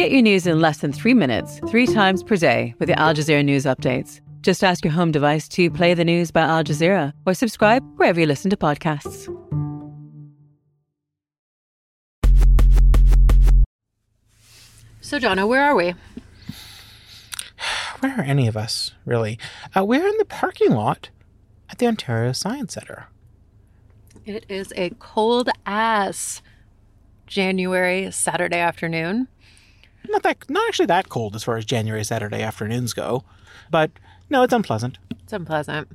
Get your news in less than three minutes, three times per day with the Al Jazeera News Updates. Just ask your home device to play the news by Al Jazeera or subscribe wherever you listen to podcasts. So, Jono, where are we? Where are any of us, really? Uh, we're in the parking lot at the Ontario Science Centre. It is a cold ass January Saturday afternoon. Not that, not actually that cold as far as January Saturday afternoons go, but no, it's unpleasant. It's unpleasant.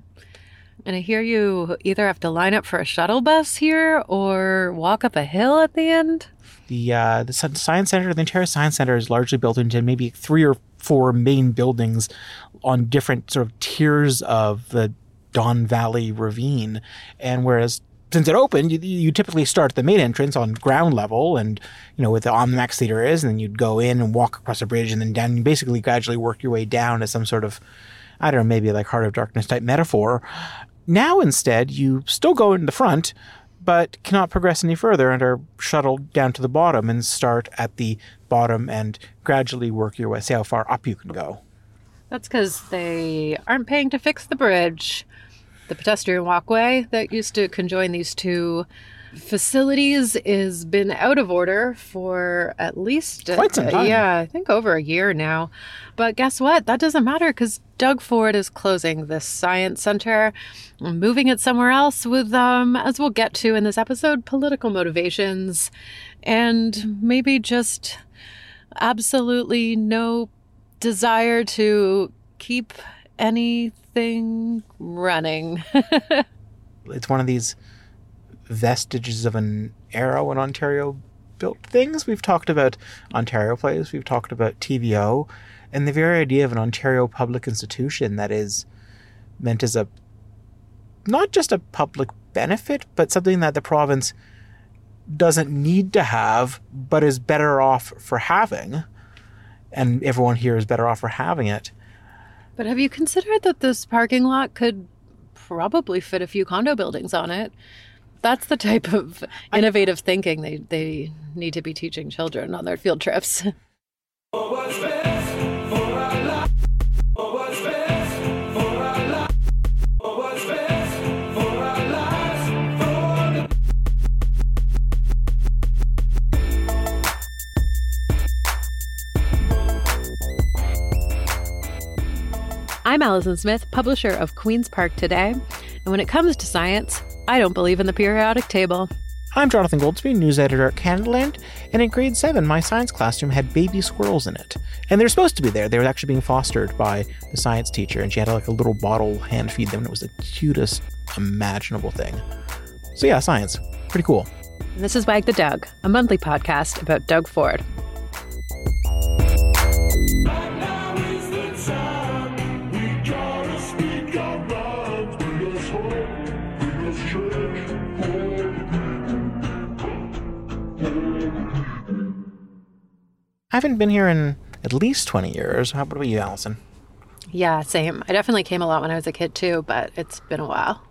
And I hear you either have to line up for a shuttle bus here or walk up a hill at the end. The uh, the Science Center, the Ontario Science Center, is largely built into maybe three or four main buildings on different sort of tiers of the Don Valley Ravine, and whereas since it opened, you, you typically start at the main entrance on ground level, and you know where the Omnimax Theater is, and then you'd go in and walk across a bridge, and then down. You basically gradually work your way down as some sort of, I don't know, maybe like Heart of Darkness type metaphor. Now instead, you still go in the front, but cannot progress any further and are shuttled down to the bottom and start at the bottom and gradually work your way. See how far up you can go. That's because they aren't paying to fix the bridge. The pedestrian walkway that used to conjoin these two facilities is been out of order for at least uh, Quite some time. yeah, I think over a year now. But guess what? That doesn't matter because Doug Ford is closing this science center, moving it somewhere else with, um, as we'll get to in this episode, political motivations, and maybe just absolutely no desire to keep anything running. it's one of these vestiges of an era when Ontario built things. We've talked about Ontario Place, we've talked about TVO, and the very idea of an Ontario public institution that is meant as a not just a public benefit, but something that the province doesn't need to have, but is better off for having. And everyone here is better off for having it. But have you considered that this parking lot could probably fit a few condo buildings on it? That's the type of innovative thinking they, they need to be teaching children on their field trips. I'm Allison Smith, publisher of Queen's Park Today. And when it comes to science, I don't believe in the periodic table. I'm Jonathan Goldsbie, news editor at Canadaland, and in grade 7, my science classroom had baby squirrels in it. And they're supposed to be there. They were actually being fostered by the science teacher, and she had like a little bottle hand feed them, and it was the cutest imaginable thing. So, yeah, science. Pretty cool. And this is Wag the Doug, a monthly podcast about Doug Ford. I haven't been here in at least 20 years. How about you, Allison? Yeah, same. I definitely came a lot when I was a kid too, but it's been a while.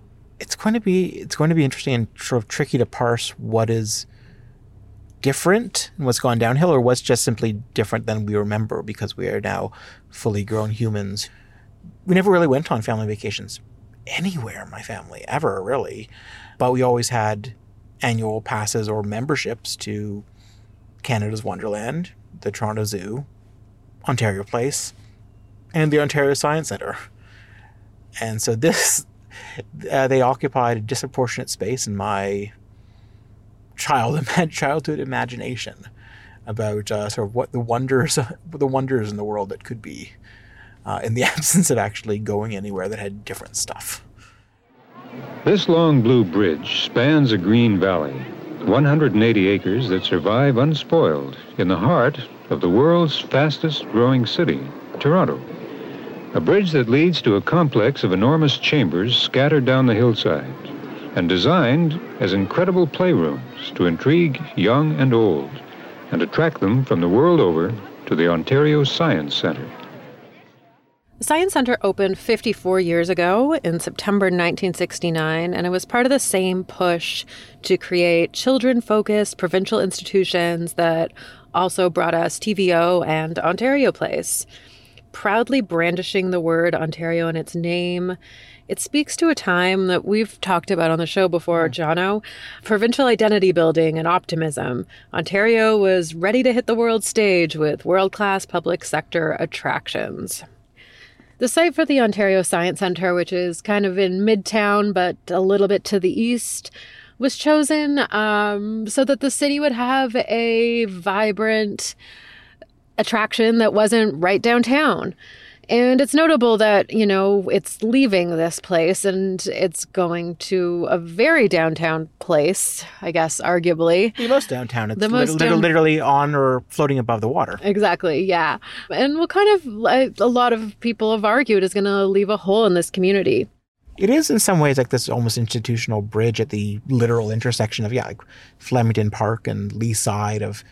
It's going to be it's going to be interesting and sort of tricky to parse what is different and what's gone downhill or what's just simply different than we remember because we are now fully grown humans. We never really went on family vacations anywhere, my family, ever really. But we always had annual passes or memberships to Canada's Wonderland, the Toronto Zoo, Ontario Place, and the Ontario Science Centre. And so this, uh, they occupied a disproportionate space in my child childhood imagination about uh, sort of what the wonders the wonders in the world that could be uh, in the absence of actually going anywhere that had different stuff. This long blue bridge spans a green valley, 180 acres that survive unspoiled in the heart of the world's fastest growing city, Toronto. A bridge that leads to a complex of enormous chambers scattered down the hillside and designed as incredible playrooms to intrigue young and old and attract them from the world over to the Ontario Science Centre. The Science Center opened 54 years ago in September 1969, and it was part of the same push to create children focused provincial institutions that also brought us TVO and Ontario Place. Proudly brandishing the word Ontario in its name, it speaks to a time that we've talked about on the show before, mm. Jono provincial identity building and optimism. Ontario was ready to hit the world stage with world class public sector attractions. The site for the Ontario Science Centre, which is kind of in Midtown but a little bit to the east, was chosen um, so that the city would have a vibrant attraction that wasn't right downtown. And it's notable that, you know, it's leaving this place and it's going to a very downtown place, I guess, arguably. The most downtown. It's The most lit- down- literally on or floating above the water. Exactly, yeah. And what kind of, like, a lot of people have argued is going to leave a hole in this community. It is in some ways like this almost institutional bridge at the literal intersection of yeah, like Flemington Park and Leaside of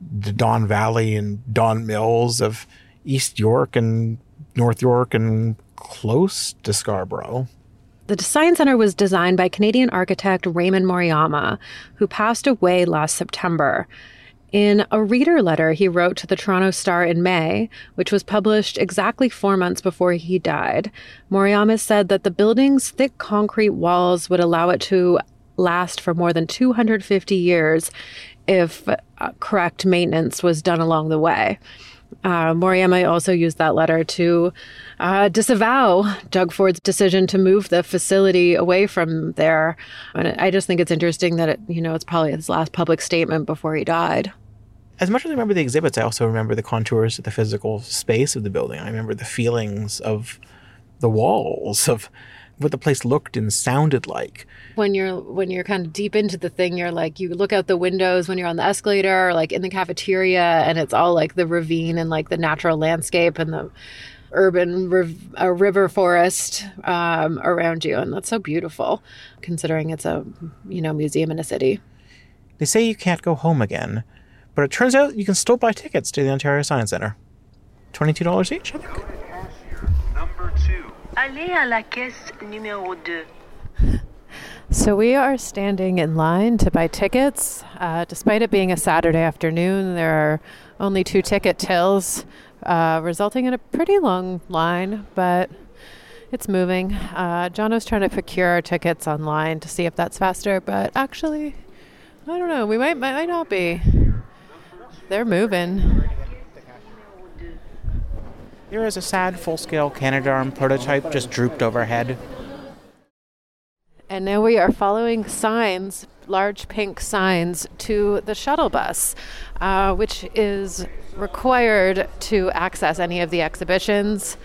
the Don Valley and Don Mills of East York and North York and close to Scarborough. The Design Center was designed by Canadian architect Raymond Moriyama, who passed away last September. In a reader letter he wrote to the Toronto Star in May, which was published exactly four months before he died, Moriyama said that the building's thick concrete walls would allow it to last for more than 250 years if uh, correct maintenance was done along the way. Uh, Moriyama also used that letter to uh, disavow Doug Ford's decision to move the facility away from there. And I just think it's interesting that it, you know, it's probably his last public statement before he died. As much as I remember the exhibits, I also remember the contours of the physical space of the building. I remember the feelings of the walls, of what the place looked and sounded like. When you're when you're kind of deep into the thing, you're like you look out the windows when you're on the escalator or like in the cafeteria, and it's all like the ravine and like the natural landscape and the urban riv- uh, river forest um, around you, and that's so beautiful, considering it's a you know museum in a city. They say you can't go home again, but it turns out you can still buy tickets to the Ontario Science Center. $22 each, I think. Allez à la caisse numéro 2. So we are standing in line to buy tickets. Uh, despite it being a Saturday afternoon, there are only two ticket tills, uh, resulting in a pretty long line, but it's moving. Uh, was trying to procure our tickets online to see if that's faster, but actually, I don't know. We might might, might not be. They're moving. Here is a sad full scale Canadarm prototype just drooped overhead. And now we are following signs, large pink signs, to the shuttle bus, uh, which is required to access any of the exhibitions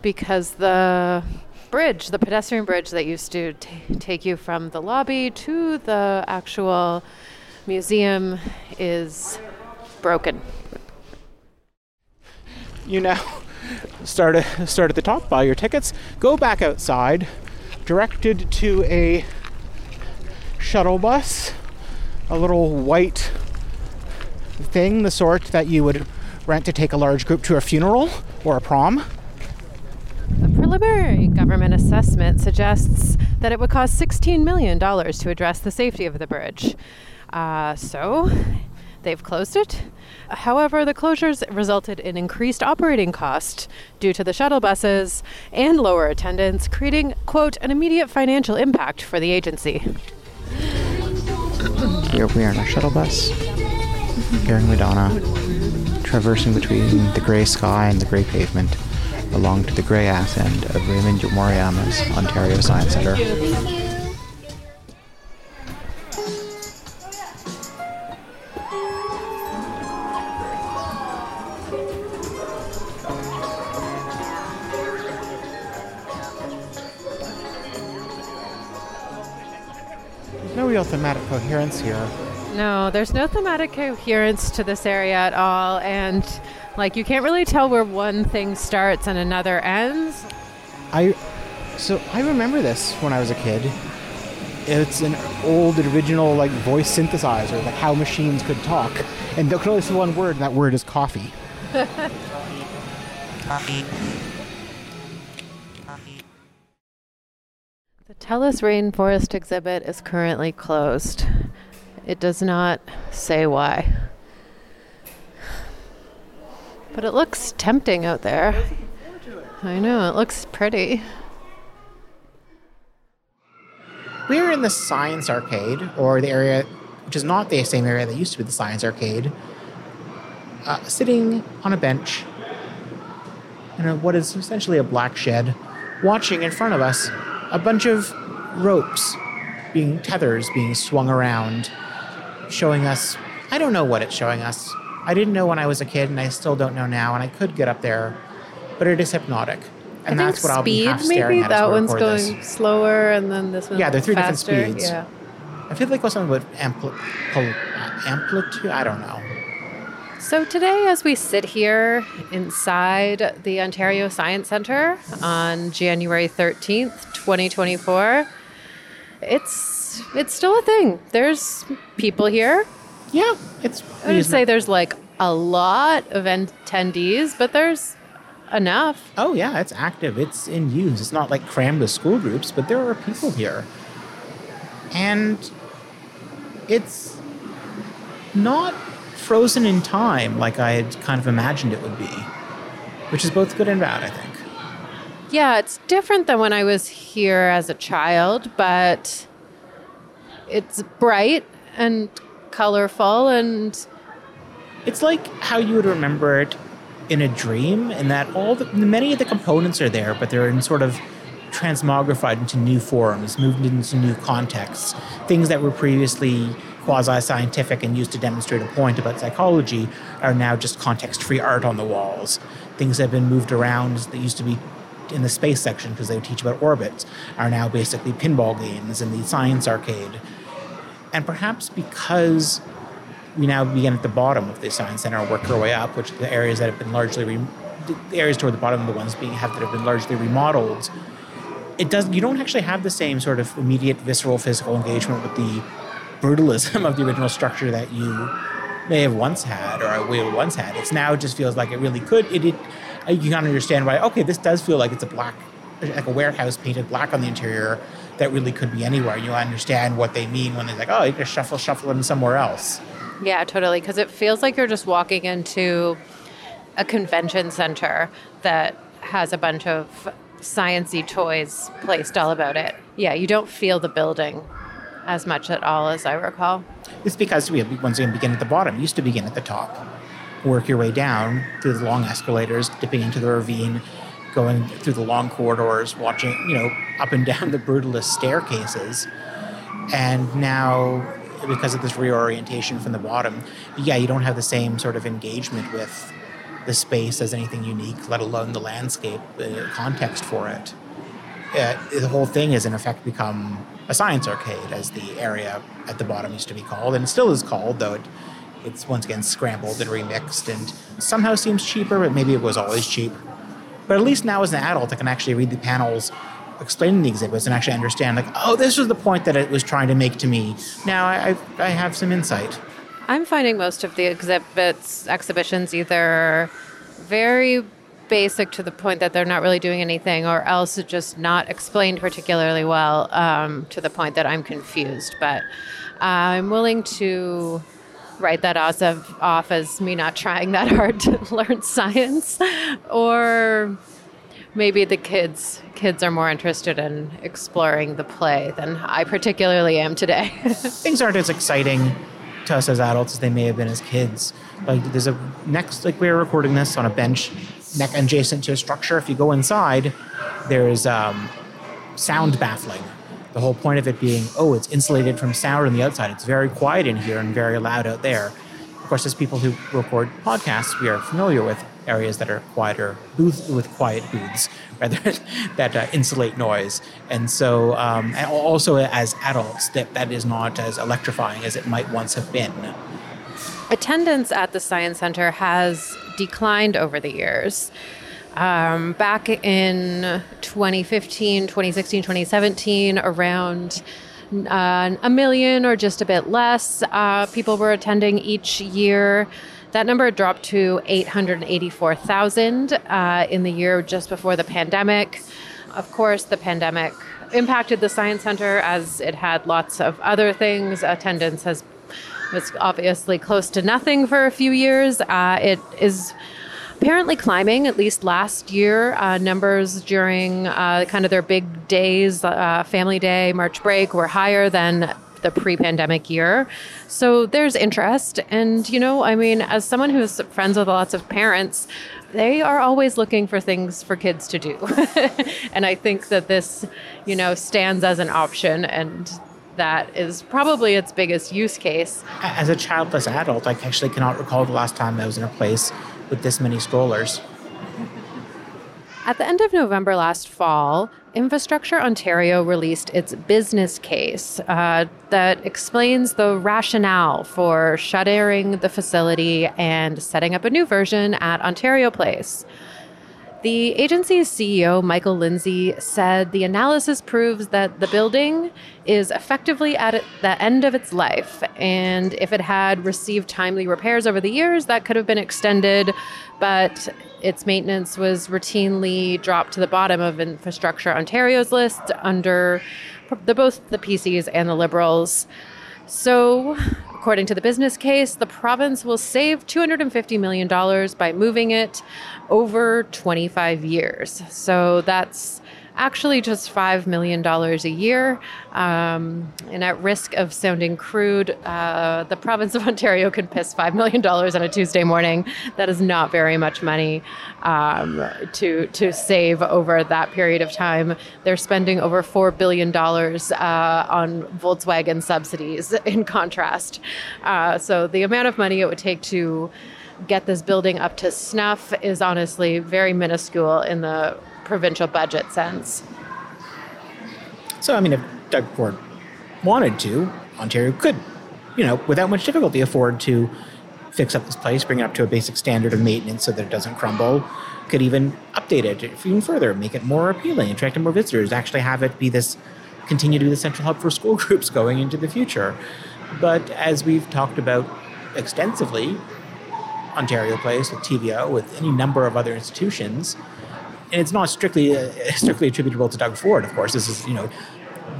because the bridge, the pedestrian bridge that used to t- take you from the lobby to the actual museum, is broken. You now start, start at the top, buy your tickets, go back outside, directed to a shuttle bus, a little white thing, the sort that you would rent to take a large group to a funeral or a prom. A preliminary government assessment suggests that it would cost $16 million to address the safety of the bridge. Uh, so they've closed it. However, the closures resulted in increased operating costs due to the shuttle buses and lower attendance, creating, quote, an immediate financial impact for the agency. Here we are in a shuttle bus, here in Madonna, traversing between the grey sky and the grey pavement, along to the grey ass end of Raymond Moriyama's Ontario Science Centre. Real thematic coherence here. No, there's no thematic coherence to this area at all, and like you can't really tell where one thing starts and another ends. I so I remember this when I was a kid. It's an old original like voice synthesizer, like how machines could talk, and they could only say one word, and that word is coffee. The TELUS Rainforest exhibit is currently closed. It does not say why. But it looks tempting out there. I know, it looks pretty. We're in the Science Arcade, or the area which is not the same area that used to be the Science Arcade, uh, sitting on a bench in a, what is essentially a black shed, watching in front of us a bunch of ropes being tethers being swung around, showing us. I don't know what it's showing us. I didn't know when I was a kid, and I still don't know now, and I could get up there, but it is hypnotic. And I think that's what I'll be half staring maybe at that one's record this. going slower, and then this one. Yeah, they're three different speeds. Yeah. I feel like it was something with ampli- pol- amplitude. I don't know. So today, as we sit here inside the Ontario Science Centre on January thirteenth, twenty twenty four, it's it's still a thing. There's people here. Yeah, it's. I would say there's like a lot of attendees, but there's enough. Oh yeah, it's active. It's in use. It's not like crammed with school groups, but there are people here, and it's not frozen in time like I had kind of imagined it would be, which is both good and bad. I think. Yeah, it's different than when I was here as a child, but it's bright and colorful and It's like how you would remember it in a dream, in that all the many of the components are there, but they're in sort of transmogrified into new forms, moved into new contexts. Things that were previously quasi-scientific and used to demonstrate a point about psychology are now just context-free art on the walls. Things that have been moved around that used to be in the space section because they would teach about orbits are now basically pinball games in the science arcade. And perhaps because we now begin at the bottom of the science center and work our way up, which the areas that have been largely re- the areas toward the bottom are the ones being have that have been largely remodeled. It does you don't actually have the same sort of immediate visceral physical engagement with the brutalism of the original structure that you may have once had or we once had. It's now just feels like it really could. It, it uh, you can understand why. Okay, this does feel like it's a black, like a warehouse painted black on the interior that really could be anywhere. You understand what they mean when they're like, oh, you just shuffle, shuffle them somewhere else. Yeah, totally. Because it feels like you're just walking into a convention center that has a bunch of sciency toys placed all about it. Yeah, you don't feel the building as much at all as I recall. It's because we once again begin at the bottom. Used to begin at the top, work your way down through the long escalators, dipping into the ravine, going through the long corridors, watching you know up and down the brutalist staircases, and now because of this reorientation from the bottom, yeah, you don't have the same sort of engagement with the space as anything unique, let alone the landscape, the context for it. Uh, the whole thing has in effect become a science arcade, as the area at the bottom used to be called, and still is called, though it, it's once again scrambled and remixed, and somehow seems cheaper, but maybe it was always cheap. But at least now, as an adult, I can actually read the panels explaining the exhibits and actually understand, like, oh, this was the point that it was trying to make to me. Now I, I have some insight. I'm finding most of the exhibits, exhibitions either very basic to the point that they're not really doing anything, or else just not explained particularly well um, to the point that I'm confused. But I'm willing to write that off, off as me not trying that hard to learn science, or maybe the kids kids are more interested in exploring the play than I particularly am today. Things aren't as exciting to us as adults as they may have been as kids. Like there's a next, like we are recording this on a bench neck adjacent to a structure. If you go inside, there's um, sound baffling. The whole point of it being, oh, it's insulated from sound on the outside. It's very quiet in here and very loud out there. Of course, as people who record podcasts, we are familiar with areas that are quieter, booth with quiet booths, rather that uh, insulate noise. And so, um, and also as adults, that that is not as electrifying as it might once have been. Attendance at the Science Center has declined over the years. Um, back in 2015, 2016, 2017, around uh, a million or just a bit less uh, people were attending each year. That number dropped to 884,000 uh, in the year just before the pandemic. Of course, the pandemic impacted the Science Center as it had lots of other things. Attendance has was obviously close to nothing for a few years. Uh, it is apparently climbing at least last year uh, numbers during uh, kind of their big days uh, family day march break were higher than the pre-pandemic year. So there's interest. And you know i mean as someone who's friends with lots of parents they are always looking for things for kids to do. And i think that this you know stands as an option. And that is probably its biggest use case As a childless adult, I actually cannot recall the last time I was in a place with this many strollers. At the end of November last fall, Infrastructure Ontario released its business case uh, that explains the rationale for shuttering the facility and setting up a new version at Ontario Place. The agency's CEO, Michael Lindsay, said the analysis proves that the building is effectively at the end of its life. And if it had received timely repairs over the years, that could have been extended. But its maintenance was routinely dropped to the bottom of Infrastructure Ontario's list under the, both the PCs and the Liberals. So, according to the business case, the province will save $250 million by moving it over 25 years. So, that's actually just $5 million a year. Um, and at risk of sounding crude, uh, the province of Ontario could piss $5 million on a Tuesday morning. That is not very much money um, to, to save over that period of time. They're spending over $4 billion uh, on Volkswagen subsidies in contrast. Uh, so the amount of money it would take to get this building up to snuff is honestly very minuscule in the provincial budget sense. So, I mean, if Doug Ford wanted to, Ontario could, you know, without much difficulty, afford to fix up this place, bring it up to a basic standard of maintenance so that it doesn't crumble. Could even update it even further, make it more appealing, attract more visitors, actually have it be this, continue to be the central hub for school groups going into the future. But as we've talked about extensively, Ontario Place, with TVO, with any number of other institutions, and it's not strictly uh, strictly attributable to Doug Ford. Of course, this is you know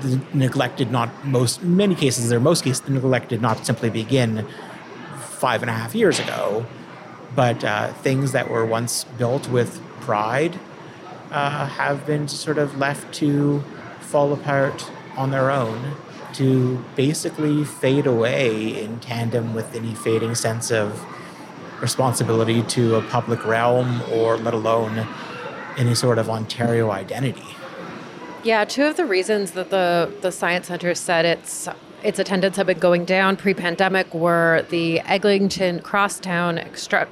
the neglected. Not most many cases, or most cases, the neglect did not simply begin five and a half years ago, but uh, things that were once built with pride uh, have been sort of left to fall apart on their own, to basically fade away in tandem with any fading sense of responsibility to a public realm or let alone any sort of Ontario identity. Yeah, two of the reasons that the the science center said its its attendance had been going down pre-pandemic were the Eglinton Crosstown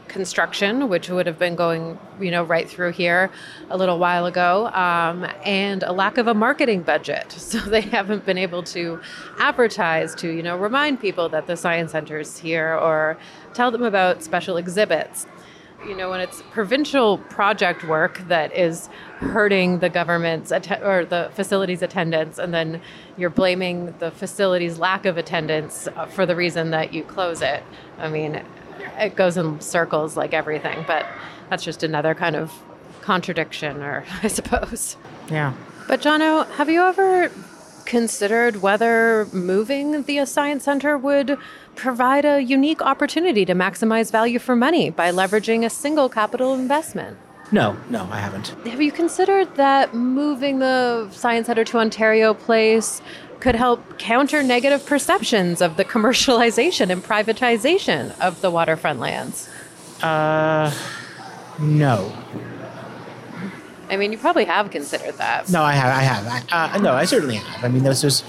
construction, which would have been going, you know, right through here a little while ago, um, and a lack of a marketing budget. So they haven't been able to advertise to, you know, remind people that the science center is here or tell them about special exhibits you know when it's provincial project work that is hurting the government's or the facility's attendance and then you're blaming the facility's lack of attendance uh, for the reason that you close it i mean it goes in circles like everything but that's just another kind of contradiction or i suppose Yeah. but jono have you ever considered whether moving the science center would provide a unique opportunity to maximize value for money by leveraging a single capital investment. No, no, I haven't. Have you considered that moving the Science Center to Ontario Place could help counter negative perceptions of the commercialization and privatization of the waterfront lands? Uh, no. I mean, you probably have considered that. No, I have. I have. I, uh, no, I certainly have. I mean, this was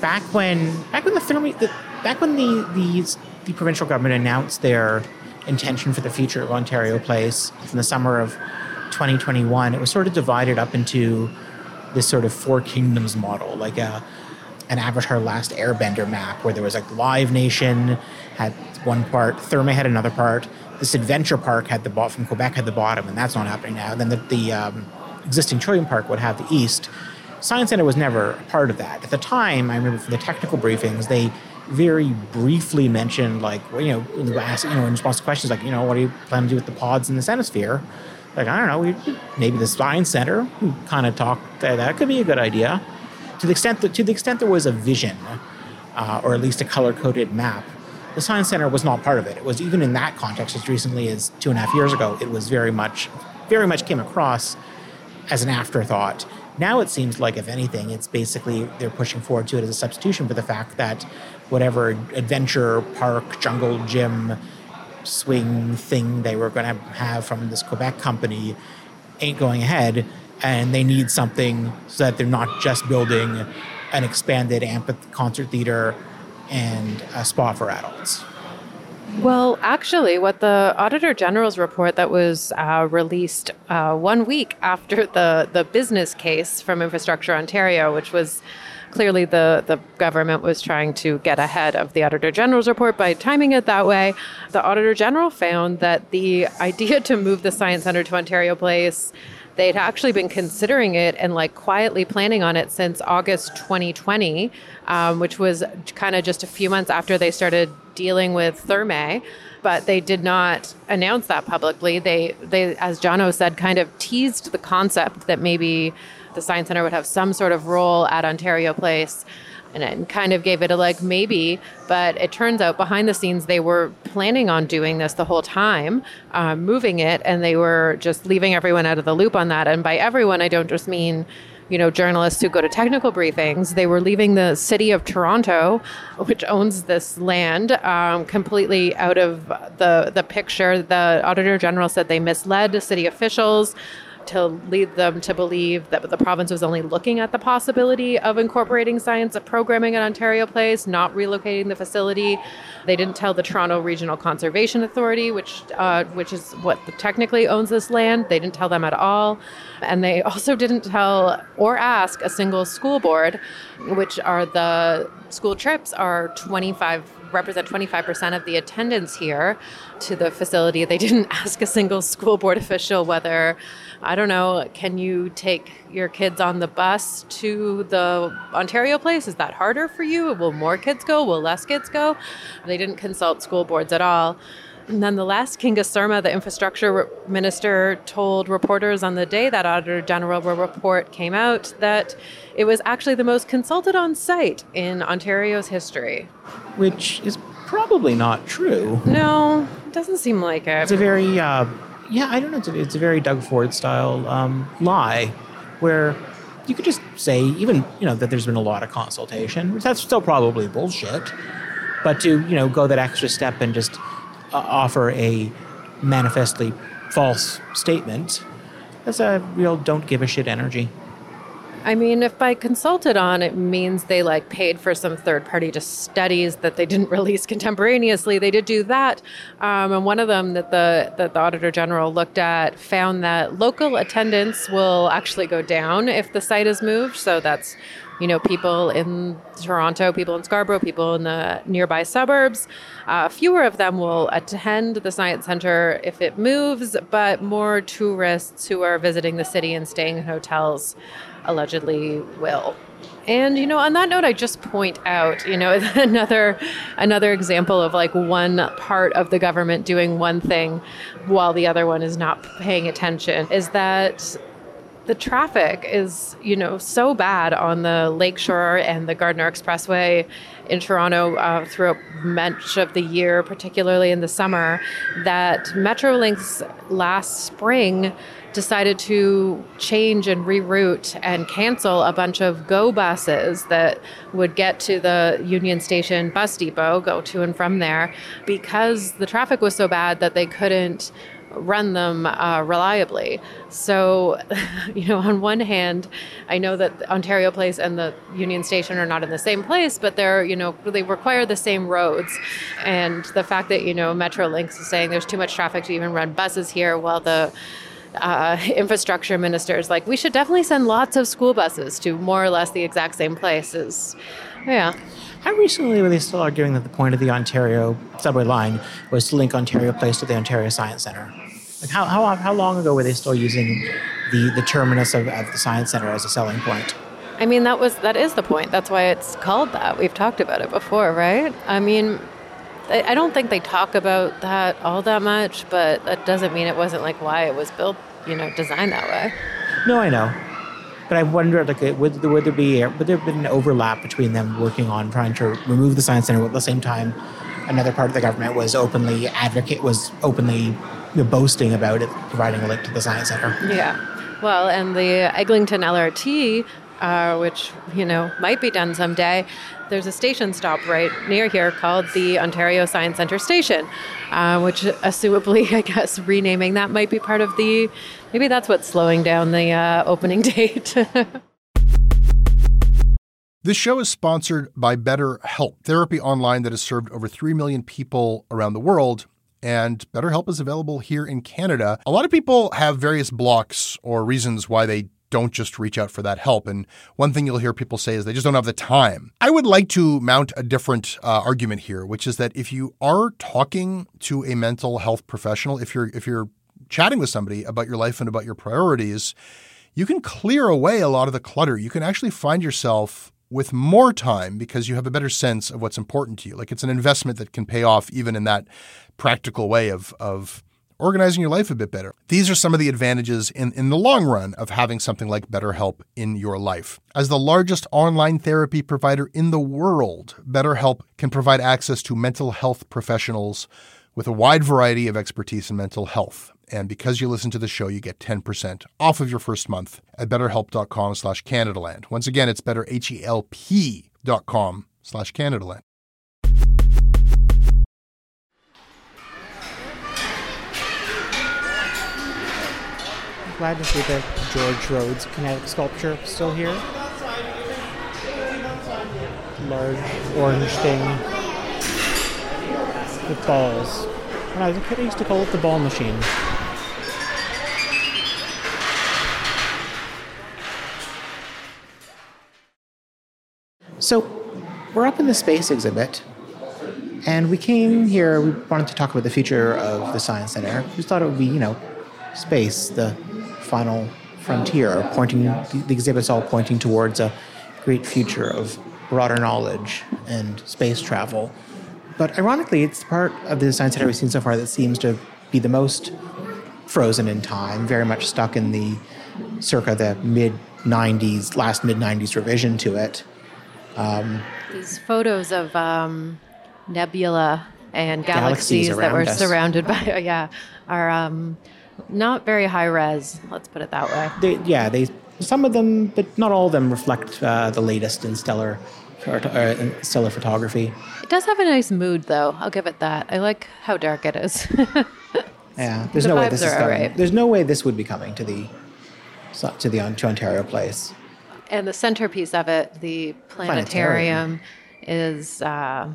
back when back when the film the, back when the, the the provincial government announced their intention for the future of Ontario Place in the summer of 2021. It was sort of divided up into this sort of four kingdoms model, like a an Avatar Last Airbender map, where there was like Live Nation had one part, Therme had another part, this adventure park had the from Quebec had the bottom, and that's not happening now. And then the, the um, existing Trillium Park would have the east. Science Center was never a part of that. At the time, I remember for the technical briefings, they very briefly mentioned, like, you know, in the ask, you know, in response to questions like, you know, what do you plan to do with the pods in the Cinesphere? Like, I don't know, maybe the Science Center. We kind of talked that that could be a good idea. to the extent that to the extent there was a vision, uh, or at least a color coded map, the science center was not part of it. It was even in that context as recently as two and a half years ago. It was very much, very much came across as an afterthought. Now it seems like, if anything, it's basically they're pushing forward to it as a substitution for the fact that whatever adventure park, jungle gym, swing thing they were going to have from this Quebec company ain't going ahead, and they need something so that they're not just building an expanded amphith- concert theater and a spa for adults. Well, actually, what the Auditor General's report that was uh, released uh, one week after the, the business case from Infrastructure Ontario, which was clearly the, the government was trying to get ahead of the Auditor General's report by timing it that way, the Auditor General found that the idea to move the Science Centre to Ontario Place they'd actually been considering it and like quietly planning on it since August 2020, um, which was kind of just a few months after they started dealing with Therme. But they did not announce that publicly. They, they, as Jono said, kind of teased the concept that maybe the Science Center would have some sort of role at Ontario Place and it kind of gave it a like maybe but it turns out behind the scenes they were planning on doing this the whole time um, moving it and they were just leaving everyone out of the loop on that. And by everyone i don't just mean you know journalists who go to technical briefings. They were leaving the city of toronto which owns this land um, completely out of the the picture. The auditor general said they misled city officials to lead them to believe that the province was only looking at the possibility of incorporating science of programming at Ontario Place, not relocating the facility. They didn't tell the Toronto Regional Conservation Authority, which uh, which is what technically owns this land. They didn't tell them at all, and they also didn't tell or ask a single school board, which are the school trips are 25 represent 25% of the attendance here to the facility. They didn't ask a single school board official whether, I don't know, can you take your kids on the bus to the Ontario place? Is that harder for you? Will more kids go? Will less kids go? They didn't consult school boards at all. Nonetheless, Kinga Surma, the infrastructure minister, told reporters on the day that Auditor General report came out that it was actually the most consulted on site in Ontario's history. Which is probably not true. No, it doesn't seem like it. It's a very, uh, yeah, I don't know. It's a, it's a very Doug Ford style um, lie, where you could just say, even you know, that there's been a lot of consultation. Which that's still probably bullshit. But to you know go that extra step and just offer a manifestly false statement, that's a real don't give a shit energy. I mean, if by consulted on, it means they like paid for some third party just studies that they didn't release contemporaneously. They did do that, um, and one of them that the that the auditor general looked at found that local attendance will actually go down if the site is moved. So that's you know, people in Toronto, people in Scarborough, people in the nearby suburbs. Uh, fewer of them will attend the Science Center if it moves, but more tourists who are visiting the city and staying in hotels allegedly will. And you know, on that note, I just point out, you know, another another example of like one part of the government doing one thing while the other one is not paying attention is that the traffic is, you know, so bad on the Lakeshore and the Gardiner Expressway in Toronto uh, throughout much of the year, particularly in the summer, that Metrolinx last spring decided to change and reroute and cancel a bunch of go buses that would get to the Union Station bus depot, go to and from there, because the traffic was so bad that they couldn't run them uh, reliably. So, you know, on one hand, I know that Ontario Place and the Union Station are not in the same place, but they're, you know, they require the same roads. And the fact that, you know, Metrolinx is saying there's too much traffic to even run buses here, while the uh, infrastructure minister is like, we should definitely send lots of school buses to more or less the exact same places. Yeah. How recently were they still arguing that the point of the Ontario subway line was to link Ontario Place to the Ontario Science Center? Like how, how, how long ago were they still using the, the terminus of, of the Science Center as a selling point? I mean, that was that is the point. That's why it's called that. We've talked about it before, right? I mean, I don't think they talk about that all that much, but that doesn't mean it wasn't like why it was built, you know, designed that way. No, I know. But I wonder, like, uh, would, would there be would there have been an overlap between them working on trying to remove the science center at the same time? Another part of the government was openly advocate was openly boasting about it, providing a link to the science center. Yeah. Well, and the Eglinton LRT, uh, which, you know, might be done someday, there's a station stop right near here called the Ontario Science Centre Station, uh, which, assumably, I guess, renaming that might be part of the. Maybe that's what's slowing down the uh, opening date. This show is sponsored by BetterHelp, therapy online that has served over 3 million people around the world. And BetterHelp is available here in Canada. A lot of people have various blocks or reasons why they don't just reach out for that help. And one thing you'll hear people say is they just don't have the time. I would like to mount a different uh, argument here, which is that if you are talking to a mental health professional, if you're if you're chatting with somebody about your life and about your priorities, you can clear away a lot of the clutter. You can actually find yourself with more time because you have a better sense of what's important to you. Like it's an investment that can pay off even in that practical way of of organizing your life a bit better. These are some of the advantages in, in the long run of having something like BetterHelp in your life. As the largest online therapy provider in the world, BetterHelp can provide access to mental health professionals with a wide variety of expertise in mental health. And because you listen to the show, you get 10% off of your first month at betterhelp.com slash Canadaland. Once again, it's better, H-E-L-P dot com slash Canadaland. Glad to see the George Rhodes kinetic sculpture still here. Large orange thing with balls. When I was a kid, I used to call it the ball machine. So, we're up in the space exhibit, and we came here. We wanted to talk about the future of the Science Center. We thought it would be, you know, space, the final frontier, pointing the, exhibit's all pointing towards a great future of broader knowledge and space travel. But ironically, it's the part of the Science Center we've seen so far that seems to be the most frozen in time, very much stuck in the circa the mid 90s, last mid 90s revision to it. These photos of um, nebula and Galaxies galaxies, that were us. surrounded by, yeah, are um, not very high res, let's put it that way. They, yeah, they some of them, but not all of them, reflect uh, the latest in stellar, uh, stellar photography. It does have a nice mood, though. I'll give it that. I like how dark it is. Yeah, there's The no way this is coming. alright. There's no way this would be coming to the to the to Ontario Place. And the centerpiece of it, the planetarium, is uh,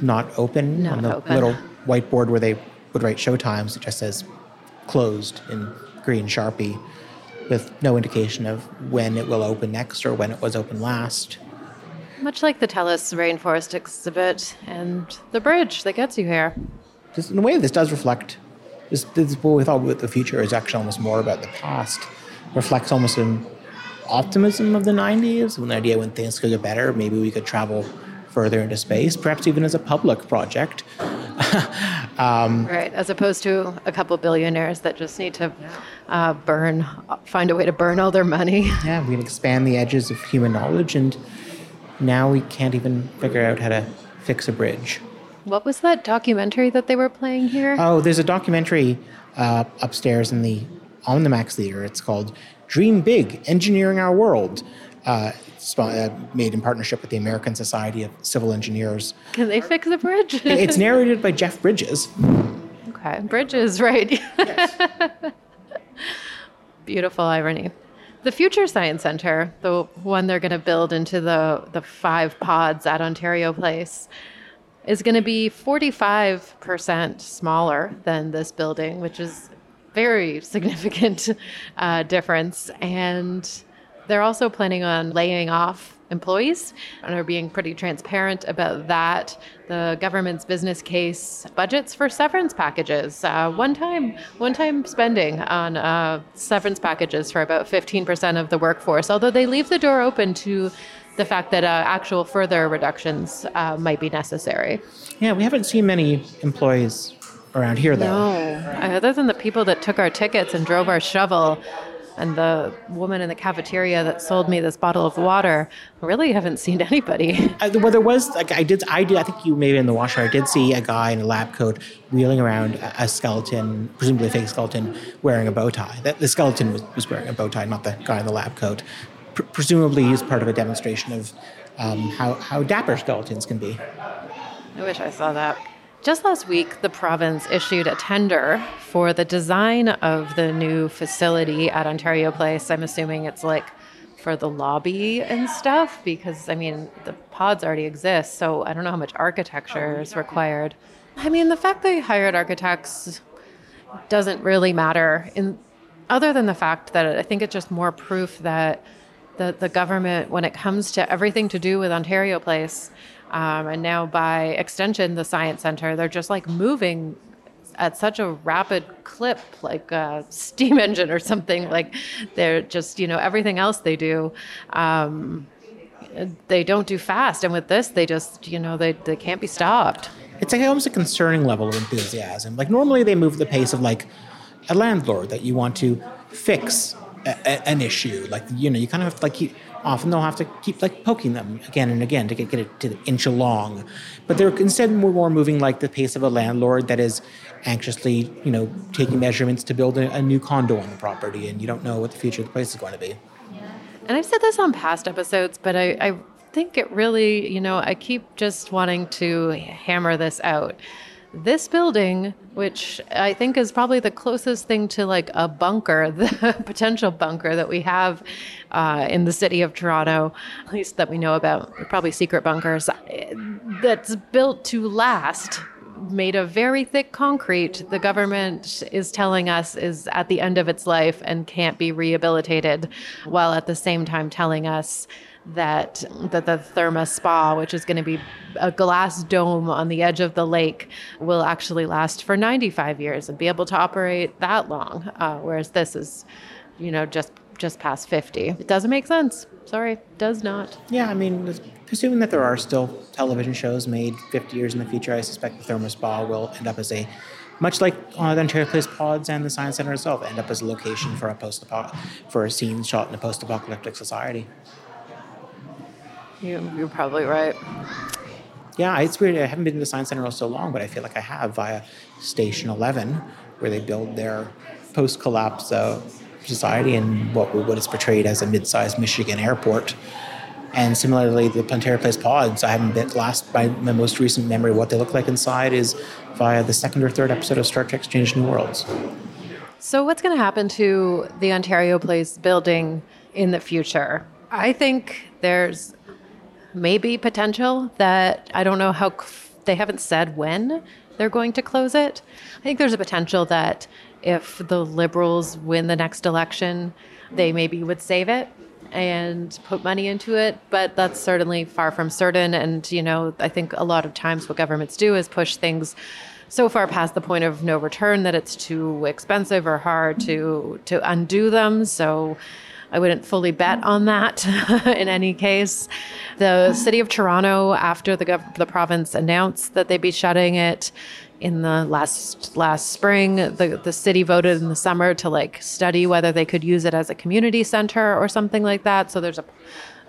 Not open Not on the open. little whiteboard where they would write show times. It just says closed in green sharpie, with no indication of when it will open next or when it was open last. much like the TELUS Rainforest exhibit and the bridge that gets you here. This, in a way, this does reflect. This, this what we thought about the future is actually almost more about the past. Reflects almost an optimism of the '90s, an idea when things could get better. Maybe we could travel further into space, perhaps even as a public project. Right, as opposed to a couple billionaires that just need to uh, burn, find a way to burn all their money. Yeah, we can expand the edges of human knowledge, and now we can't even figure out how to fix a bridge. What was that documentary that they were playing here? Oh, there's a documentary uh, upstairs in the Omnimax Theater. It's called "Dream Big: Engineering Our World." Uh, uh, made in partnership with the American Society of Civil Engineers. Can they fix the bridge? It's narrated by Jeff Bridges. okay, bridges, right? yes. Beautiful irony. The Future Science Center, the one they're going to build into the, the five pods at Ontario Place, is going to be 45% smaller than this building, which is very significant uh, difference. And they're also planning on laying off employees and are being pretty transparent about that. The government's business case budgets for severance packages, uh, one time, one time spending on uh, severance packages for about 15% of the workforce. Although they leave the door open to the fact that uh, actual further reductions uh, might be necessary. Yeah, we haven't seen many employees around here though. No, other than the people that took our tickets and drove our shovel, And the woman in the cafeteria that sold me this bottle of water, I really haven't seen anybody. Uh, well, there was like I did. I did. I think you maybe in the washer. I did see a guy in a lab coat wheeling around a, a skeleton, presumably a fake skeleton, wearing a bow tie. That the skeleton was, was wearing a bow tie, not the guy in the lab coat. Pr- presumably, he's part of a demonstration of um, how how dapper skeletons can be. I wish I saw that. Just last week, the province issued a tender for the design of the new facility at Ontario Place. I'm assuming it's like for the lobby and stuff because I mean the pods already exist, so I don't know how much architecture is required. I mean the fact they hired architects doesn't really matter in other than the fact that I think it's just more proof that the, the government, when it comes to everything to do with Ontario Place, um, and now by extension, the Science Center, they're just like moving at such a rapid clip, like a steam engine or something. Like they're just, you know, everything else they do. Um, they don't do fast. And with this, they just, you know, they, they can't be stopped. It's like almost a concerning level of enthusiasm. Like normally they move the pace of like a landlord that you want to fix a, a, an issue. Like you know, you kind of have to like keep, often they'll have to keep like poking them again and again to get, get it to the inch along. But they're instead more, more moving like the pace of a landlord that is anxiously, you know, taking measurements to build a, a new condo on the property, and you don't know what the future of the place is going to be. And I've said this on past episodes, but I, I think it really, you know, I keep just wanting to hammer this out. This building, which I think is probably the closest thing to like a bunker, the potential bunker that we have uh, in the city of Toronto, at least that we know about, probably secret bunkers, that's built to last made of very thick concrete, the government is telling us is at the end of its life and can't be rehabilitated, while at the same time telling us that that the Therma Spa, which is going to be a glass dome on the edge of the lake, will actually last for 95 years and be able to operate that long, uh, whereas this is, you know, just just past 50. It doesn't make sense. Sorry, does not. Yeah, I mean, presuming that there are still television shows made 50 years in the future, I suspect the Therma Spa will end up as a, much like uh, the Ontario Place Pods and the Science Center itself, end up as a location for a post for a scene shot in a post-apocalyptic society. You, you're probably right. Yeah, it's weird. I haven't been to the Science Center in so long, but I feel like I have via Station 11, where they build their post-collapse uh, society and what what is portrayed as a mid-sized Michigan airport. And similarly, the Ontario Place pods, I haven't been last by my most recent memory what they look like inside is via the second or third episode of Star Trek Strange New Worlds. So, what's going to happen to the Ontario Place building in the future? I think there's maybe potential that I don't know how they haven't said when they're going to close it. I think there's a potential that if the Liberals win the next election, they maybe would save it and put money into it, but that's certainly far from certain. And, you know, I think a lot of times what governments do is push things so far past the point of no return that it's too expensive or hard to to undo them. So I wouldn't fully bet on that in any case. The city of Toronto, after the gov- the province announced that they'd be shutting it in the last last spring, the the city voted in the summer to like study whether they could use it as a community center or something like that. So there's a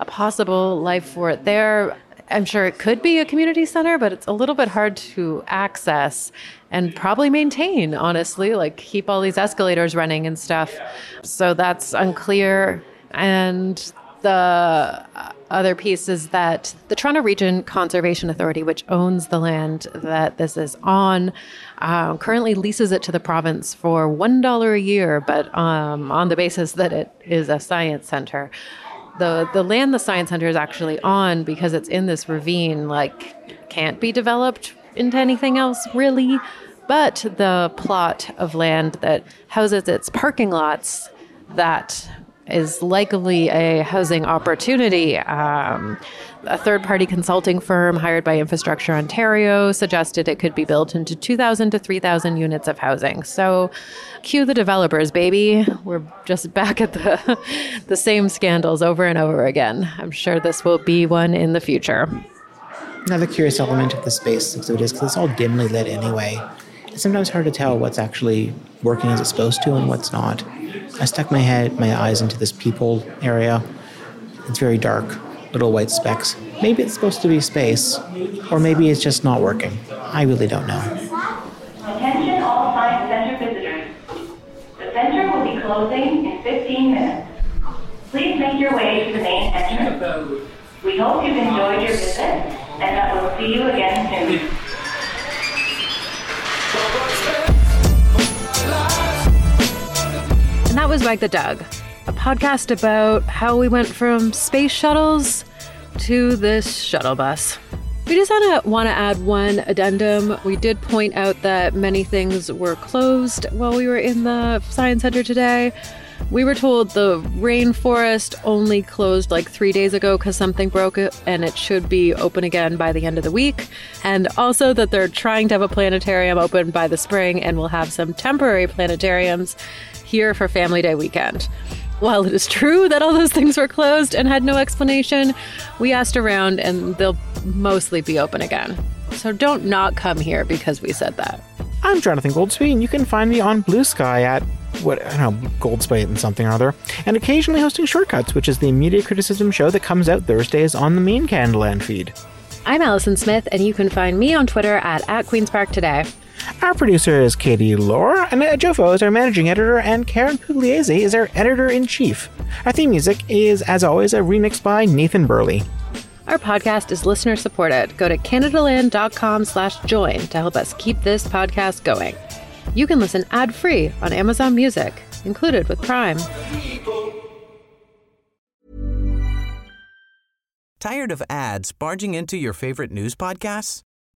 a possible life for it there. I'm sure it could be a community center, but it's a little bit hard to access and probably maintain, honestly, like keep all these escalators running and stuff. So that's unclear. And the other piece is that the Toronto Region Conservation Authority, which owns the land that this is on, uh, currently leases it to the province for $1 a year, but um, on the basis that it is a science center the the land the science center is actually on because it's in this ravine like can't be developed into anything else really but the plot of land that houses its parking lots that is likely a housing opportunity. Um, a third party consulting firm hired by Infrastructure Ontario suggested it could be built into 2,000 to 3,000 units of housing. So, cue the developers, baby. We're just back at the, the same scandals over and over again. I'm sure this will be one in the future. Another curious element of the space exhibit is because it's all dimly lit anyway. It's sometimes hard to tell what's actually working as it's supposed to and what's not. I stuck my head, my eyes into this peephole area. It's very dark, little white specks. Maybe it's supposed to be space, or maybe it's just not working. I really don't know. Attention all Science Center visitors. The center will be closing in 15 minutes. Please make your way to the main entrance. We hope you've enjoyed your visit and that we'll see you again soon. And that was Wag the Dog, a podcast about how we went from space shuttles to this shuttle bus. We just want to add one addendum. We did point out that many things were closed while we were in the Science Center today. We were told the rainforest only closed like three days ago because something broke and it should be open again by the end of the week. And also that they're trying to have a planetarium open by the spring and we'll have some temporary planetariums here for Family Day weekend. While it is true that all those things were closed and had no explanation, we asked around and they'll mostly be open again. So don't not come here because we said that. I'm Jonathan Goldsbie, and you can find me on Bluesky at what I don't know, Goldsbie and something or other, and occasionally hosting Shortcuts, which is the media criticism show that comes out Thursdays on the main Canadaland feed. I'm Allison Smith, and you can find me on Twitter at, at Queen's Park Today. Our producer is Kattie Laur, and Ejiofor is our managing editor, and Karyn Pugliese is our editor in chief. Our theme music is, as always, a remix by Nathan Burley. Our podcast is listener supported. Go to canadaland.com slash join to help us keep this podcast going. You can listen ad-free on Amazon Music, included with Prime. Tired of ads barging into your favorite news podcasts?